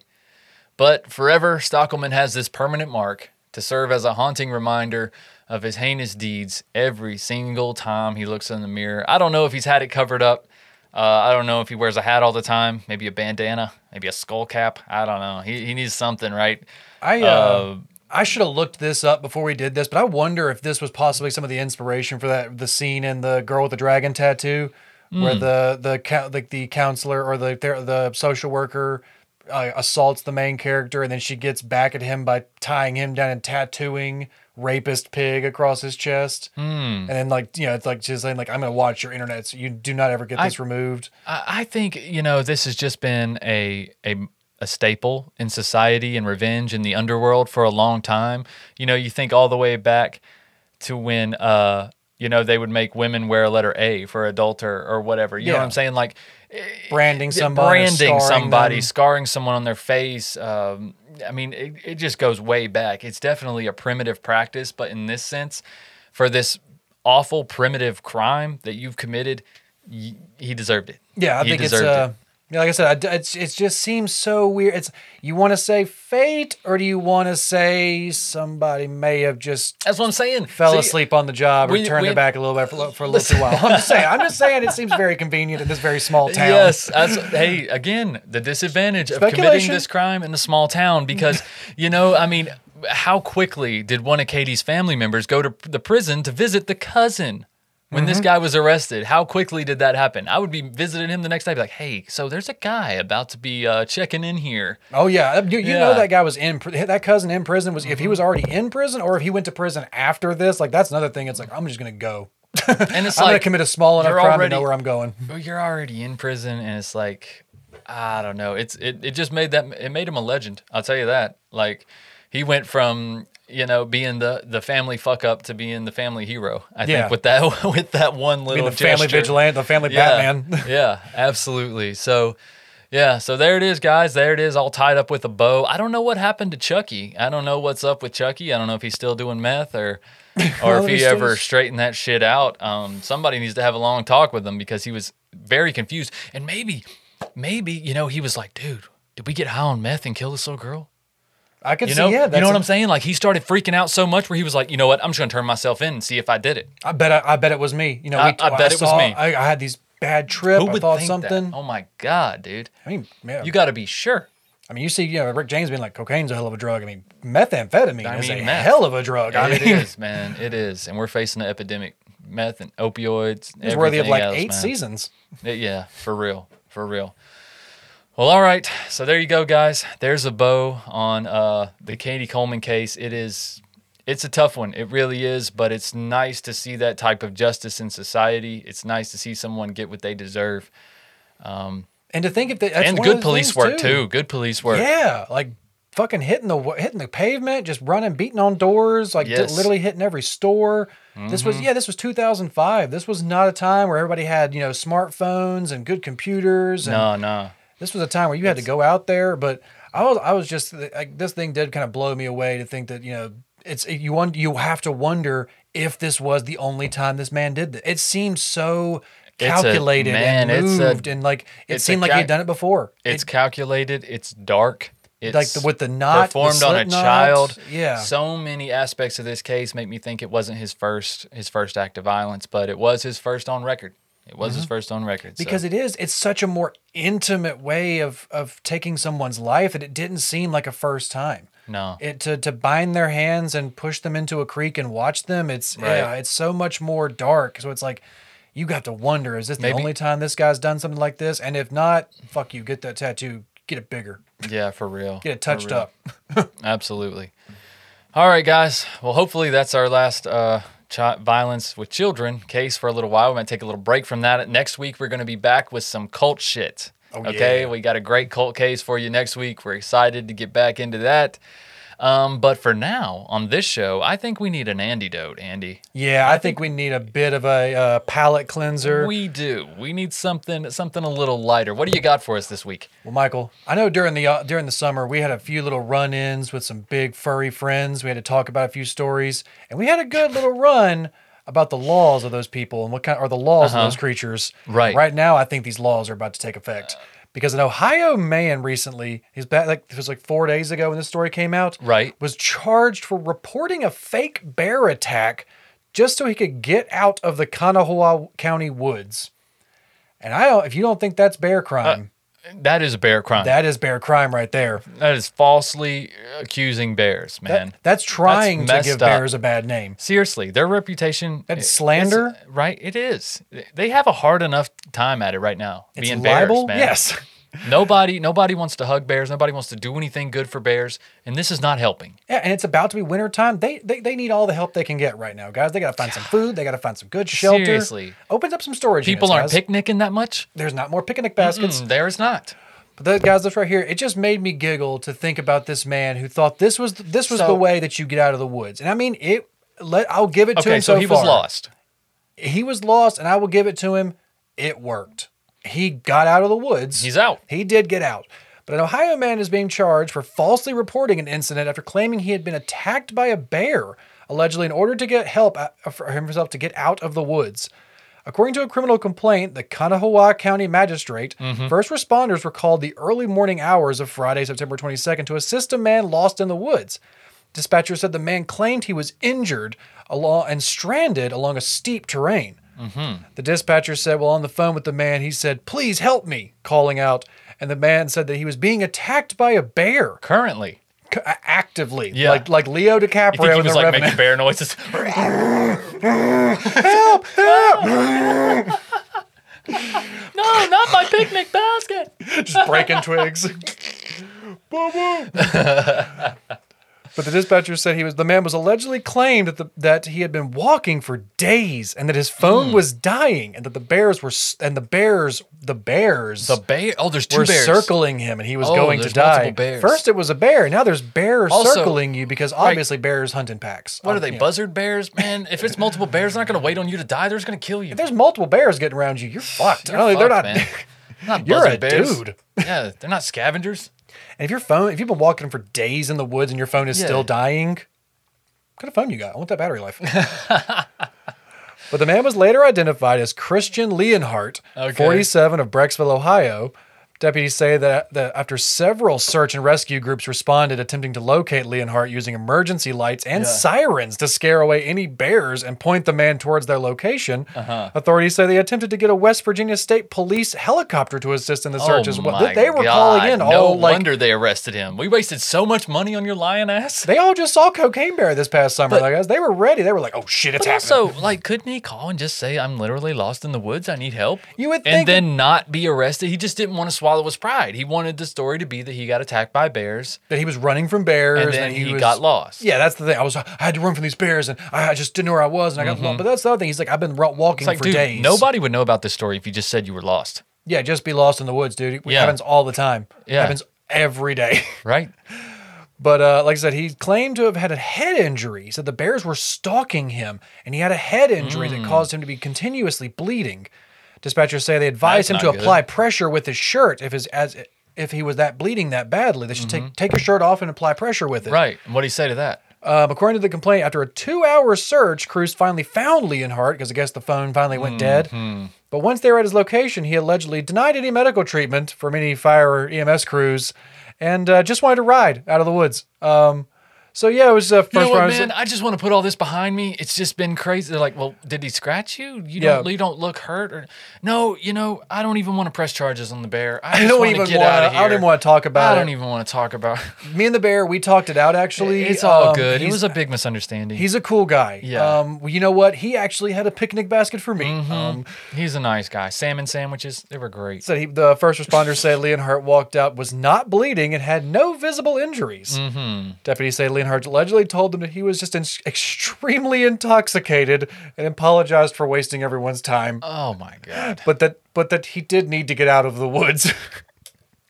But forever, Stockelman has this permanent mark to serve as a haunting reminder of his heinous deeds every single time he looks in the mirror. I don't know if he's had it covered up. Uh, I don't know if he wears a hat all the time, maybe a bandana, maybe a skull cap. I don't know. He, he needs something, right? I uh, Uh, I should have looked this up before we did this, but I wonder if this was possibly some of the inspiration for that the scene in the girl with the dragon tattoo, Hmm. where the the like the counselor or the the social worker uh, assaults the main character, and then she gets back at him by tying him down and tattooing rapist pig across his chest, Hmm. and then like you know it's like just saying like I'm gonna watch your internet, so you do not ever get this removed. I, I think you know this has just been a a a staple in society and revenge in the underworld for a long time. You know, you think all the way back to when uh you know they would make women wear a letter A for adult or, or whatever. You know what I'm saying? Like Branding somebody, branding scarring somebody, them. scarring someone on their face. Um, I mean, it, it just goes way back. It's definitely a primitive practice, but in this sense, for this awful primitive crime that you've committed, y- he deserved it. Yeah, I He think it's deserved it. uh, yeah, like I said, I, it's it just seems so weird. It's you want to say fate, or do you want to say somebody may have just That's what I'm saying. fell See, asleep on the job or we- turned we- their back a little bit for, for a little while? I'm just saying. I'm just saying. It seems very convenient in this very small town. Yes. Hey, again, the disadvantage of committing this crime in a small town because, you know, I mean, how quickly did one of Katie's family members go to the prison to visit the cousin when Mm-hmm. this guy was arrested? How quickly did that happen? I would be visiting him the next day, be like, hey, so there's a guy about to be uh, checking in here. Oh yeah, you, you know Yeah. Mm-hmm. that guy was in that cousin in prison was if he was already in prison or if he went to prison after this. Like that's another thing. It's like I'm just gonna go. And it's I'm gonna commit a small enough crime already- to know where I'm going. you're already in prison, and it's like, I don't know. It's it, it just made that it made him a legend. I'll tell you that. Like, he went from you know being the the family fuck up to being the family hero. I Yeah. think with that with that one Being little the family gesture. vigilante, the family Yeah, Batman. yeah, absolutely. So. Yeah, so there it is, guys. There it is, all tied up with a bow. I don't know what happened to Chucky. I don't know what's up with Chucky. I don't know if he's still doing meth or, or if he ever straightened that shit out. Um, somebody needs to have a long talk with him because he was very confused. And maybe, maybe you know, he was like, "Dude, did we get high on meth and kill this little girl?" I could You see. know, yeah, you know what I'm saying? Like he started freaking out so much where he was like, "You know what? I'm just gonna turn myself in and see if I did it." I bet. I, I bet it was me. You know, I- we, I bet it was me. I, I had these bad trip. Who I would thought think something. that? Oh my god, dude! I mean, yeah. You got to be sure. I mean, you see, you know, Rick James being like, cocaine's a hell of a drug. I mean, methamphetamine I is a meth. hell of a drug. I mean, is, man. It is, and we're facing an epidemic. Meth and opioids. it's worthy of like else, eight man. seasons. It- yeah, for real, for real. Well, all right. So there you go, guys. There's a bow on uh, the Katie Coleman case. It is, it's a tough one. It really is. But it's nice to see that type of justice in society. It's nice to see someone get what they deserve, And to think if they and good police work too. Good police work. Yeah, like fucking hitting the hitting the pavement, just running, beating on doors, like Yes. Mm-hmm. literally hitting every store. This was yeah, this was 2005. This was not a time where everybody had you know smartphones and good computers. And No, no. This was a time where you had to go out there, but I was I was just like this thing did kind of blow me away to think that you know it's you want you have to wonder if this was the only time this man did that. It seemed so It's a- calculated man, and it's a- moved and like it seemed like he'd done it before. It's It- calculated. It's dark. It's like the, with the knot the performed on a knot. child. Yeah, So many aspects of this case make me think it wasn't his first his first act of violence, but it was his first on record. It was his first on record. so- Mm-hmm. because it is it's such a more intimate way of of taking someone's life that it didn't seem like a first time. no, it to to bind their hands and push them into a creek and watch them it's Right. yeah it's so much more dark so it's like you got to wonder is this Maybe- the only time this guy's done something like this and if not fuck you get that tattoo get it bigger yeah, for real. get it touched up Absolutely. All right, guys. Well, hopefully that's our last uh, chi- violence with children case for a little while. We might take a little break from that. Next week we're going to be back with some cult shit. Oh, okay, yeah. we got a great cult case for you next week. We're excited to get back into that. Um, but for now, on this show, I think we need an antidote, Andy. Yeah, I, think, we need a bit of a uh, palate cleanser. We do. We need something something a little lighter. What do you got for us this week? Well, Michael, I know during the uh, during the summer we had a few little run-ins with some big furry friends. We had to talk about a few stories, and we had a good little run about the laws of those people and what kind or the laws of those creatures. Uh-huh. Right. Right now, I think these laws are about to take effect because an Ohio man recently, he's back like it was like four days ago when this story came out. Right. Was charged for reporting a fake bear attack just so he could get out of the Kanawha County woods. And I don't, if you don't think that's bear uh, crime. That is a bear crime. That is bear crime right there. that is falsely accusing bears, That- man. that's trying to give up. bears a bad name. Seriously, their reputation. That's is- slander? right? It is. They have a hard enough time at it right now. It's being libel. bears, man. Yes. Nobody, nobody wants to hug bears. Nobody wants to do anything good for bears, and this is not helping. Yeah, and it's about to be winter time. They, they they need all the help they can get right now, guys. They got to find some food. They got to find some good shelter. Seriously. opens up some storage. People units, aren't guys. picnicking that much. There's not more picnic baskets. Mm, there is not. But that, guys, this right here, it just made me giggle to think about this man who thought this was this was So- the way that you get out of the woods. And I mean, it. Let I'll give it to Okay, him. so, So, he was lost. He was lost, and I will give it to him. It worked. He got out of the woods. He's out. He did get out. But an Ohio man is being charged for falsely reporting an incident after claiming he had been attacked by a bear, allegedly in order to get help uh, for himself to get out of the woods. According to a criminal complaint, the Kanawha County magistrate, first responders were called the early morning hours of Friday, September 22nd, to assist a man lost in the woods. Dispatcher said the man claimed he was injured along and stranded along a steep terrain. Mm-hmm. The dispatcher said, while on the phone with the man, he said, Please help me, calling out. And the man said that he was being attacked by a bear Currently, c- uh, actively, Yeah. like like Leo you think DiCaprio he was like Revenant. making bear noises? Help! Help! no, not my picnic basket. just breaking twigs. Boom, boom. But the dispatcher said he was the man was allegedly claimed that the, that he had been walking for days and that his phone Hmm. was dying and that the bears were and the bears the bears The bear. Oh, there's two were bears. circling him and he was Oh, going to die. bears. First it was a bear, now there's bears Also- circling you because obviously bears hunt in packs. What Um, are they, you know. buzzard bears? Man, if it's multiple bears, they're not going to wait on you to die. They're just going to kill you. If there's multiple bears getting around you, you're fucked. You're No, they're not. Not You're a bears. dude. Yeah, they're not scavengers. And if your phone, if you've been walking for days in the woods and your phone is Yeah. still dying, what kind of phone you got? I want that battery life. but the man was later identified as Christian Leonhardt, Okay. 47 of Brecksville, Ohio. Deputies say that, that after several search and rescue groups responded attempting to locate Leonhardt using emergency lights and Yeah. sirens to scare away any bears and point the man towards their location, Uh-huh. authorities say they attempted to get a West Virginia State Police helicopter to assist in the search oh as well. They were God. calling in No all like wonder they arrested him. We wasted so much money on your lion ass. They all just saw Cocaine Bear this past summer, But- like, guys. They were ready. They were like, "Oh shit, it's But happening." also, like, couldn't he call and just say, "I'm literally lost in the woods. I need help"? You would think, and then not be arrested. He just didn't want to swallow his pride. He wanted the story to be that he got attacked by bears that he was running from bears, and then he, was, got lost. Yeah, that's the thing. I was, I had to run from these bears, and I just didn't know where I was, and I got lost. But that's the other thing. He's like, I've been walking Mm-hmm. Like, for dude, days. nobody would know about this story if you just said you were lost, Yeah, just be lost in the woods, dude. It Yeah. happens all the time. It Yeah. happens every day. right? But uh, like I said, he claimed to have had a head injury. He said the bears were stalking him, and he had a head injury Hmm. that caused him to be continuously bleeding. Dispatchers say they advised That's him to not apply pressure with his shirt if his as if he was that bleeding that badly. They should take take your shirt off and apply pressure with it. Mm-hmm. Right. And what do you say to that? Um, according to the complaint, after a two-hour search, crews finally found Leonhardt because I guess the phone finally went dead. Mm-hmm. But once they were at his location, he allegedly denied any medical treatment from any fire or EMS crews, and uh, just wanted to ride out of the woods. Um, so yeah, it was uh, first You know what, man? I just want to put all this behind me. It's just been crazy. They're like, well, did he scratch you? You Yeah. don't. You don't look hurt. Or no, you know, I don't even want to press charges on the bear. I, I don't want even to get want. out of I don't even want to talk about I don't it. even want to talk about. Me and the bear, we talked it out. Actually, It's all Um, good. It was a big misunderstanding. He's a cool guy. Yeah. Um, well, you know what? He actually had a picnic basket for me. Mm-hmm. Um, He's a nice guy. Salmon sandwiches, they were great. said he, the first responders say Leonhardt walked out, was not bleeding, and had no visible injuries. Mm-hmm. Deputies say That's and allegedly told them that he was just in- extremely intoxicated and apologized for wasting everyone's time. Oh my god. But that but that he did need to get out of the woods.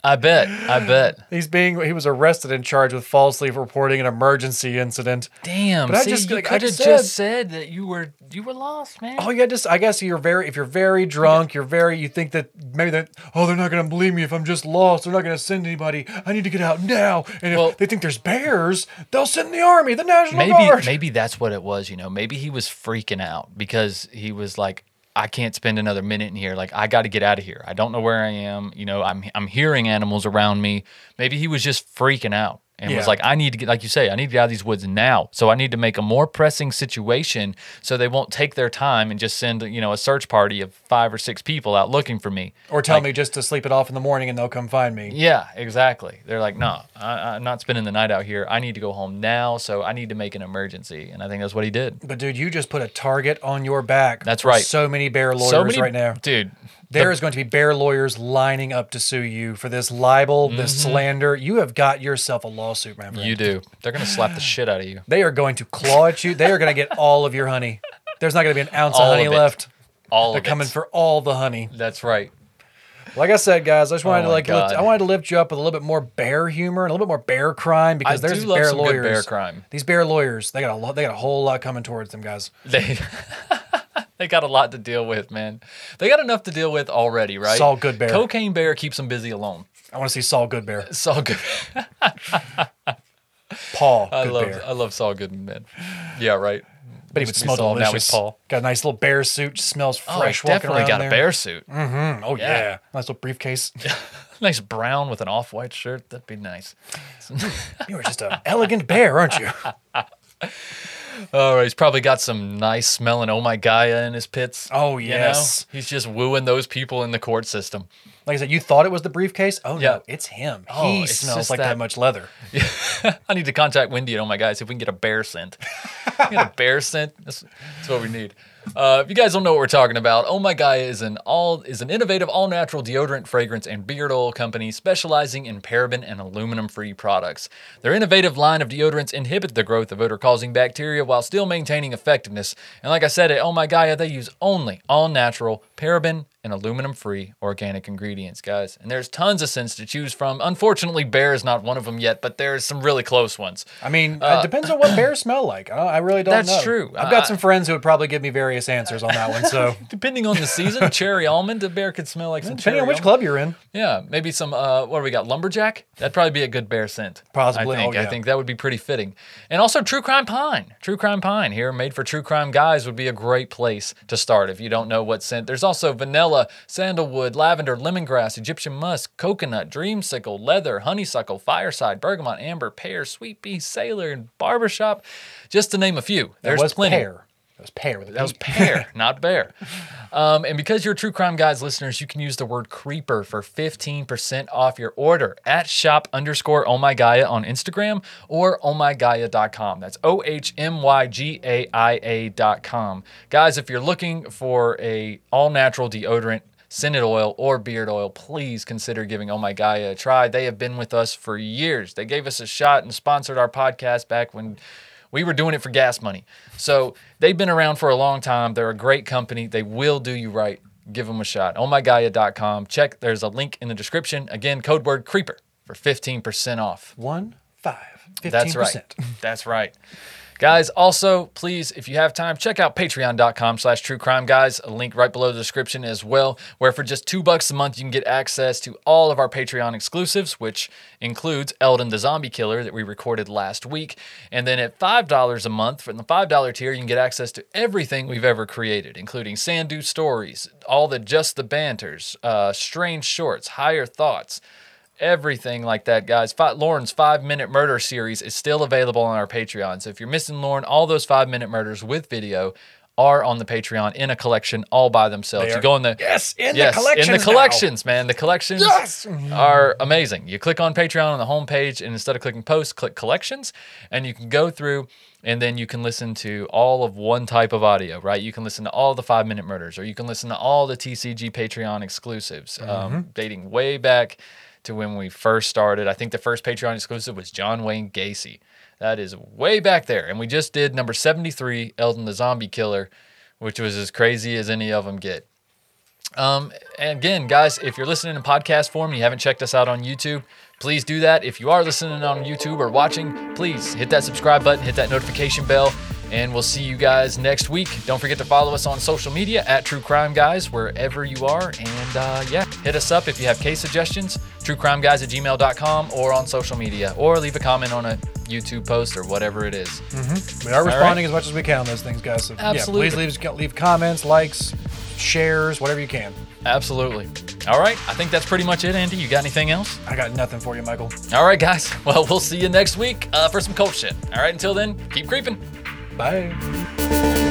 I bet. I bet. He's being he was arrested and charged with falsely reporting an emergency incident. Damn. But I just- you like I could have just said that you were you were lost, man. Oh yeah, just I guess you're very if you're very drunk, you're very you think that maybe that oh they're not gonna believe me if I'm just lost. They're not gonna send anybody. I need to get out now. And if Well- they think there's bears, they'll send the army, the National maybe Guard. maybe that's what it was. You know, maybe he was freaking out because he was like, I can't spend another minute in here. Like I got to get out of here. I don't know where I am. You know, I'm I'm hearing animals around me. Maybe he was just freaking out and was like, I need to get, like you say, I need to get out of these woods now. So I need to make a more pressing situation so they won't take their time and just send you know a search party of five or six people out looking for me. Or tell Like, me just to sleep it off in the morning and they'll come find me. Yeah, exactly. They're like, no, I, I'm not spending the night out here. I need to go home now, so I need to make an emergency, and I think that's what he did. But dude, you just put a target on your back. That's right. So many bear lawyers so many right now. dude. There is going to be bear lawyers lining up to sue you for this libel, this mm-hmm. slander. You have got yourself a lawsuit, man. You do. They're gonna slap the shit out of you. They are going to claw at you. They are going to get all of your honey. There's not going to be an ounce All of honey it. left. All They're of it. coming for all the honey. That's right. Like I said, guys, I just wanted Oh to my like lift, God. I wanted to lift you up with a little bit more bear humor and a little bit more bear crime because I there's do love bear some good lawyers. bear crime. These bear lawyers, they got a lot. They got a whole lot coming towards them, guys. They they got a lot to deal with, man. They got enough to deal with already, right? Saul Goodbear. Cocaine Bear keeps them busy alone. I want to see Saul Goodbear, Saul Good. Paul I love I love Saul Goodman, man. Yeah, right. but he would Used to be smell Saul, now he's Paul. Got a nice little bear suit. Smells Oh, fresh. walking definitely got there. a bear suit. Mm, oh yeah. Yeah. nice little briefcase. Nice brown with an off-white shirt. That'd be nice. you are just an elegant bear, aren't you? Oh, he's probably got some nice smelling oh my Gaia in his pits. Oh, you know? yes. He's just wooing those people in the court system. Like I said, you thought it was the briefcase. Oh Yeah. no, it's him. Oh, he smells like that, that- much leather. Yeah. I need to contact Wendy and oh my Gaia if we can get a bear scent. get a bear scent. That's, that's what we need. Uh, if you guys don't know what we're talking about, Oh My Gaia is an all is an innovative all natural deodorant, fragrance, and beard oil company specializing in paraben and aluminum free products. Their innovative line of deodorants inhibit the growth of odor causing bacteria while still maintaining effectiveness. And like I said at Oh My Gaia, they use only all natural paraben and aluminum free organic ingredients, guys. And there's tons of scents to choose from. Unfortunately, bear is not one of them yet, but there's some really close ones. I mean, it depends on what bears smell like. I, I really don't Uh, That's know. true. I've got I- some friends who would probably give me various answers on that one. So Depending on the season, cherry almond, a bear could smell like some depending on which almond. club you're in, Yeah, maybe some. Uh, what do we got? Lumberjack. That'd probably be a good bear scent. Possibly, I think. oh, I think that would be pretty fitting. And also, True Crime Pine. True Crime Pine here, made for true crime guys, would be a great place to start if you don't know what scent. There's also vanilla, sandalwood, lavender, lemongrass, Egyptian musk, coconut, dreamsicle, leather, honeysuckle, fireside, bergamot, amber, pear, sweet pea, sailor, and barbershop, just to name a few. There's was plenty. pear. That was pear with a That was pear, not bear. Um, and because you're True Crime Guys listeners, you can use the word creeper for 15% off your order at shop underscore oh my Gaia on Instagram or ohmygaia.com. That's O H M Y G A I A.com. Guys, if you're looking for a all natural deodorant, scented oil or beard oil, please consider giving Oh My Gaia a try. They have been with us for years. They gave us a shot and sponsored our podcast back when we were doing it for gas money. So they've been around for a long time. They're a great company. They will do you right. Give them a shot. OhMyGaia.com. Check. There's a link in the description. Again, code word creeper for 15% off. One five. 15%. That's right. That's right. Guys, also, please, if you have time, check out patreon.com slash true crime guys. A link right below the description as well, where for just two bucks a month, you can get access to all of our Patreon exclusives, which includes Eldon the Zombie Killer that we recorded last week. And then at $5 a month, from the $5 tier, you can get access to everything we've ever created, including Sandu Stories, all the Just the Banters, uh, Strange Shorts, Higher Thoughts, everything like that, guys. Fi Lauren's five minute murder series is still available on our Patreon. So if you're missing Lauren, all those five minute murders with video are on the Patreon in a collection all by themselves. They You go in the Yes, in yes, the collections. in the now. collections, man. The collections Yes! are amazing. You click on Patreon on the homepage, and instead of clicking posts, click collections, and you can go through, and then you can listen to all of one type of audio, right? You can listen to all the five minute murders, or you can listen to all the TCG Patreon exclusives, Mm-hmm. um, dating way back to when we first started. I think the first Patreon exclusive was John Wayne Gacy. That is way back there. And we just did number 73, Eldon the Zombie Killer, which was as crazy as any of them get. Um, and again, guys, if you're listening in podcast form and you haven't checked us out on YouTube, please do that. If you are listening on YouTube or watching, please hit that subscribe button, hit that notification bell, and we'll see you guys next week. Don't forget to follow us on social media at True Crime Guys, wherever you are. And uh, yeah, hit us up if you have case suggestions, truecrimeguys at gmail.com or on social media, or leave a comment on a YouTube post or whatever it is. We are right. responding as much as we can on those things, guys. So, Absolutely. Yeah, please leave leave comments, likes, shares, whatever you can. Absolutely. All right, I think that's pretty much it, Andy. You got anything else? I got nothing for you, Michael. All right, guys. Well, we'll see you next week uh, for some cult shit. All right, until then, keep creeping. Bye.